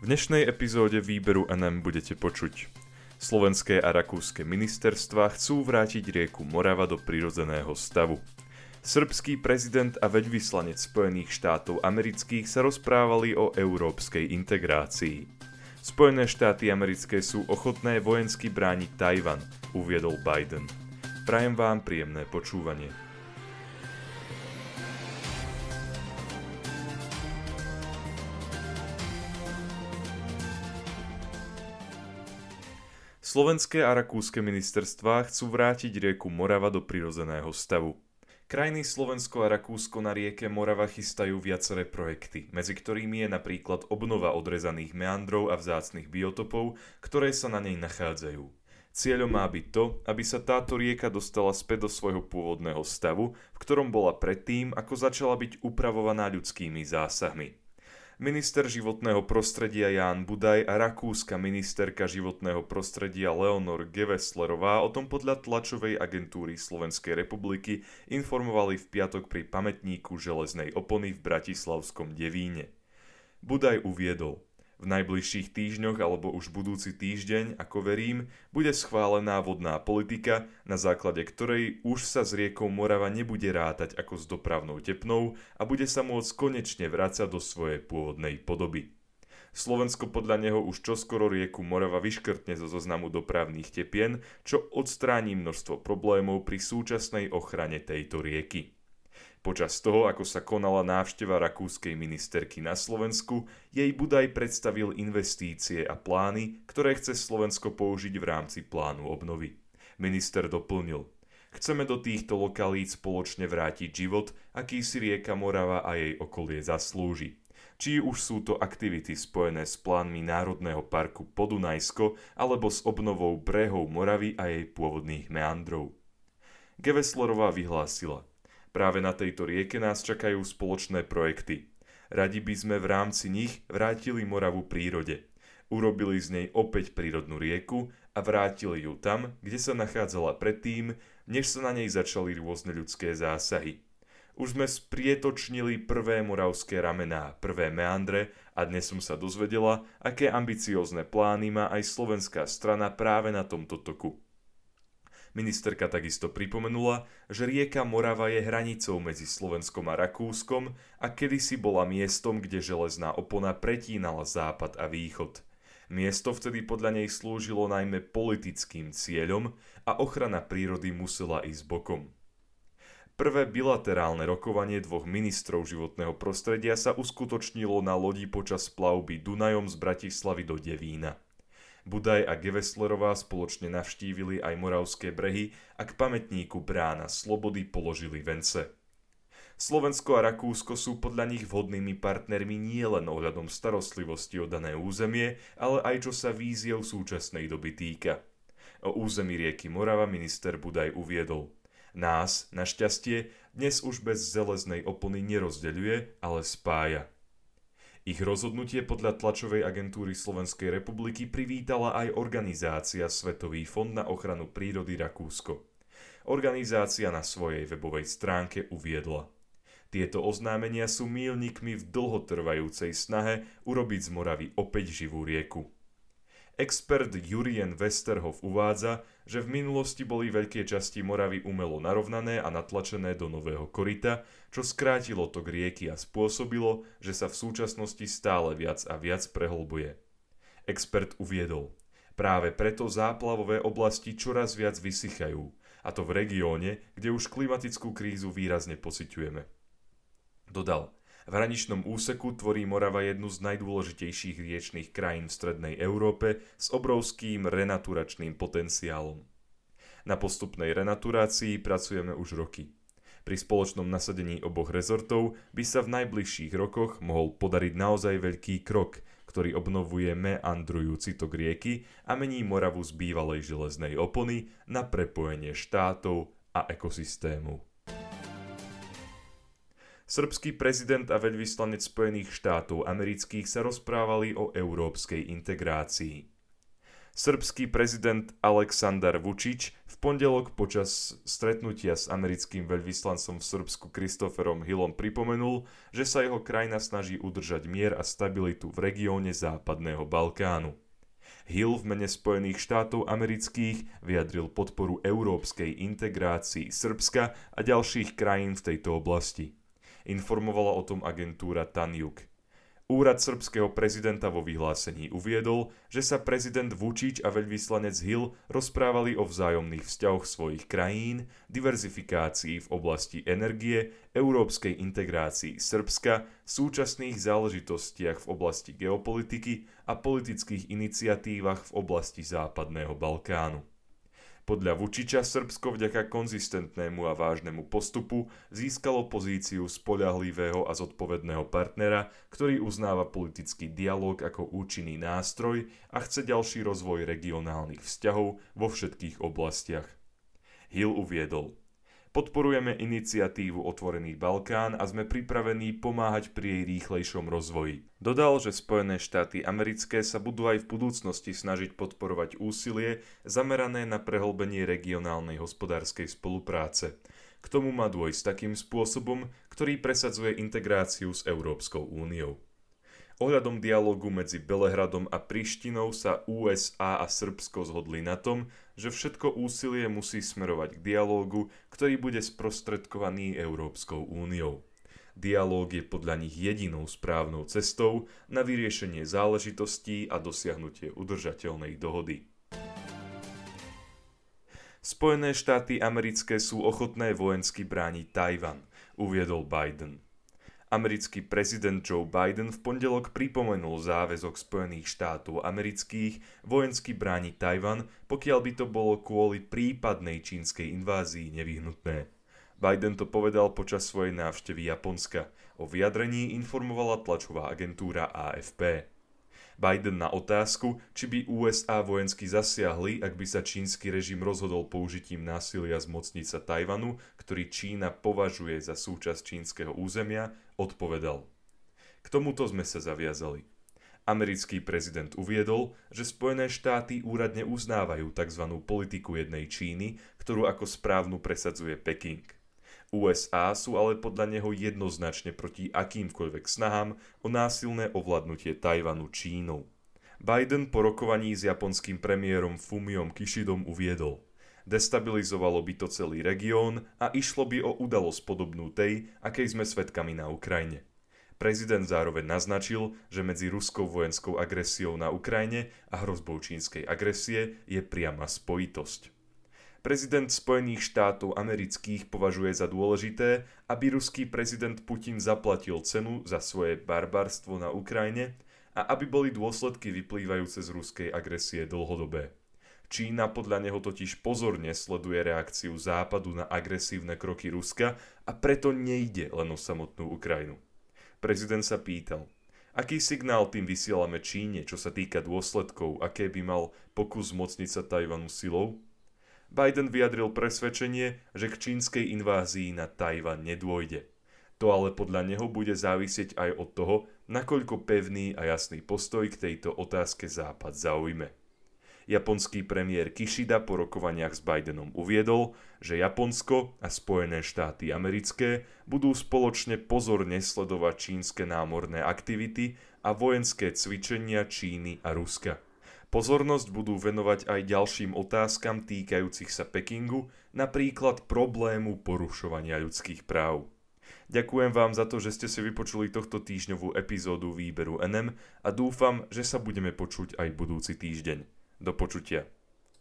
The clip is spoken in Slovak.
V dnešnej epizóde výberu NM budete počuť. Slovenské a rakúske ministerstva chcú vrátiť rieku Morava do prirodzeného stavu. Srbský prezident a veďvyslanec Spojených štátov amerických sa rozprávali o európskej integrácii. Spojené štáty americké sú ochotné vojensky brániť Tajvan, uviedol Biden. Prajem vám príjemné počúvanie. Slovenské a rakúske ministerstvá chcú vrátiť rieku Morava do prirodzeného stavu. Krajiny Slovensko a Rakúsko na rieke Morava chystajú viaceré projekty, medzi ktorými je napríklad obnova odrezaných meandrov a vzácnych biotopov, ktoré sa na nej nachádzajú. Cieľom má byť to, aby sa táto rieka dostala späť do svojho pôvodného stavu, v ktorom bola predtým, ako začala byť upravovaná ľudskými zásahmi minister životného prostredia Ján Budaj a rakúska ministerka životného prostredia Leonor Geveslerová o tom podľa tlačovej agentúry Slovenskej republiky informovali v piatok pri pamätníku železnej opony v Bratislavskom Devíne. Budaj uviedol – v najbližších týždňoch alebo už budúci týždeň, ako verím, bude schválená vodná politika, na základe ktorej už sa s riekou Morava nebude rátať ako s dopravnou tepnou a bude sa môcť konečne vrácať do svojej pôvodnej podoby. Slovensko podľa neho už čoskoro rieku Morava vyškrtne zo zoznamu dopravných tepien, čo odstráni množstvo problémov pri súčasnej ochrane tejto rieky. Počas toho, ako sa konala návšteva rakúskej ministerky na Slovensku, jej Budaj predstavil investície a plány, ktoré chce Slovensko použiť v rámci plánu obnovy. Minister doplnil, chceme do týchto lokalít spoločne vrátiť život, aký si rieka Morava a jej okolie zaslúži. Či už sú to aktivity spojené s plánmi Národného parku Podunajsko alebo s obnovou brehov Moravy a jej pôvodných meandrov. Geveslerová vyhlásila – Práve na tejto rieke nás čakajú spoločné projekty. Radi by sme v rámci nich vrátili Moravu prírode. Urobili z nej opäť prírodnú rieku a vrátili ju tam, kde sa nachádzala predtým, než sa na nej začali rôzne ľudské zásahy. Už sme sprietočnili prvé moravské ramená, prvé meandre a dnes som sa dozvedela, aké ambiciózne plány má aj slovenská strana práve na tomto toku. Ministerka takisto pripomenula, že rieka Morava je hranicou medzi Slovenskom a Rakúskom a kedysi bola miestom, kde železná opona pretínala západ a východ. Miesto vtedy podľa nej slúžilo najmä politickým cieľom a ochrana prírody musela ísť bokom. Prvé bilaterálne rokovanie dvoch ministrov životného prostredia sa uskutočnilo na lodi počas plavby Dunajom z Bratislavy do Devína. Budaj a Geveslerová spoločne navštívili aj Moravské brehy a k pamätníku brána Slobody položili vence. Slovensko a Rakúsko sú podľa nich vhodnými partnermi nielen ohľadom starostlivosti o dané územie, ale aj čo sa víziev súčasnej doby týka. O území rieky Morava minister Budaj uviedol. Nás, našťastie, dnes už bez železnej opony nerozdeľuje, ale spája. Ich rozhodnutie podľa tlačovej agentúry Slovenskej republiky privítala aj organizácia Svetový fond na ochranu prírody Rakúsko. Organizácia na svojej webovej stránke uviedla. Tieto oznámenia sú mílnikmi v dlhotrvajúcej snahe urobiť z Moravy opäť živú rieku. Expert Jurien Westerhoff uvádza, že v minulosti boli veľké časti Moravy umelo narovnané a natlačené do nového korita, čo skrátilo tok rieky a spôsobilo, že sa v súčasnosti stále viac a viac prehlbuje. Expert uviedol, práve preto záplavové oblasti čoraz viac vysychajú, a to v regióne, kde už klimatickú krízu výrazne pociťujeme. Dodal, v hraničnom úseku tvorí Morava jednu z najdôležitejších riečných krajín v strednej Európe s obrovským renaturačným potenciálom. Na postupnej renaturácii pracujeme už roky. Pri spoločnom nasadení oboch rezortov by sa v najbližších rokoch mohol podariť naozaj veľký krok, ktorý obnovuje meandrujúci tok rieky a mení Moravu z bývalej železnej opony na prepojenie štátov a ekosystému. Srbský prezident a veľvyslanec Spojených štátov amerických sa rozprávali o európskej integrácii. Srbský prezident Aleksandar Vučić v pondelok počas stretnutia s americkým veľvyslancom v Srbsku Christopherom Hillom pripomenul, že sa jeho krajina snaží udržať mier a stabilitu v regióne Západného Balkánu. Hill v mene Spojených štátov amerických vyjadril podporu európskej integrácii Srbska a ďalších krajín v tejto oblasti. Informovala o tom agentúra Tanjuk. Úrad srbského prezidenta vo vyhlásení uviedol, že sa prezident Vučić a veľvyslanec Hill rozprávali o vzájomných vzťahoch svojich krajín, diverzifikácii v oblasti energie, európskej integrácii Srbska, súčasných záležitostiach v oblasti geopolitiky a politických iniciatívach v oblasti Západného Balkánu. Podľa Vučiča Srbsko vďaka konzistentnému a vážnemu postupu získalo pozíciu spoľahlivého a zodpovedného partnera, ktorý uznáva politický dialog ako účinný nástroj a chce ďalší rozvoj regionálnych vzťahov vo všetkých oblastiach. Hill uviedol – Podporujeme iniciatívu Otvorený Balkán a sme pripravení pomáhať pri jej rýchlejšom rozvoji. Dodal, že Spojené štáty americké sa budú aj v budúcnosti snažiť podporovať úsilie zamerané na prehlbenie regionálnej hospodárskej spolupráce. K tomu má dôjsť takým spôsobom, ktorý presadzuje integráciu s Európskou úniou. Ohľadom dialogu medzi Belehradom a Prištinou sa USA a Srbsko zhodli na tom, že všetko úsilie musí smerovať k dialógu, ktorý bude sprostredkovaný Európskou úniou. Dialóg je podľa nich jedinou správnou cestou na vyriešenie záležitostí a dosiahnutie udržateľnej dohody. Spojené štáty americké sú ochotné vojensky brániť Tajvan, uviedol Biden. Americký prezident Joe Biden v pondelok pripomenul záväzok Spojených štátov amerických vojensky brániť Tajvan, pokiaľ by to bolo kvôli prípadnej čínskej invázii nevyhnutné. Biden to povedal počas svojej návštevy Japonska. O vyjadrení informovala tlačová agentúra AFP. Biden na otázku, či by USA vojensky zasiahli, ak by sa čínsky režim rozhodol použitím násilia zmocniť sa Tajvanu, ktorý Čína považuje za súčasť čínskeho územia, odpovedal. K tomuto sme sa zaviazali. Americký prezident uviedol, že Spojené štáty úradne uznávajú tzv. politiku jednej Číny, ktorú ako správnu presadzuje Peking. USA sú ale podľa neho jednoznačne proti akýmkoľvek snahám o násilné ovládnutie Tajvanu Čínou. Biden po rokovaní s japonským premiérom Fumiom Kishidom uviedol – destabilizovalo by to celý región a išlo by o udalosť podobnú tej, akej sme svedkami na Ukrajine. Prezident zároveň naznačil, že medzi ruskou vojenskou agresiou na Ukrajine a hrozbou čínskej agresie je priama spojitosť. Prezident Spojených štátov amerických považuje za dôležité, aby ruský prezident Putin zaplatil cenu za svoje barbarstvo na Ukrajine a aby boli dôsledky vyplývajúce z ruskej agresie dlhodobé. Čína podľa neho totiž pozorne sleduje reakciu Západu na agresívne kroky Ruska a preto nejde len o samotnú Ukrajinu. Prezident sa pýtal, aký signál tým vysielame Číne, čo sa týka dôsledkov, aké by mal pokus zmocniť sa Tajvanu silou? Biden vyjadril presvedčenie, že k čínskej invázii na Tajvan nedôjde. To ale podľa neho bude závisieť aj od toho, nakoľko pevný a jasný postoj k tejto otázke Západ zaujme. Japonský premiér Kishida po rokovaniach s Bidenom uviedol, že Japonsko a Spojené štáty americké budú spoločne pozorne sledovať čínske námorné aktivity a vojenské cvičenia Číny a Ruska. Pozornosť budú venovať aj ďalším otázkam týkajúcich sa Pekingu, napríklad problému porušovania ľudských práv. Ďakujem vám za to, že ste si vypočuli tohto týždňovú epizódu výberu NM a dúfam, že sa budeme počuť aj budúci týždeň. Do počutia.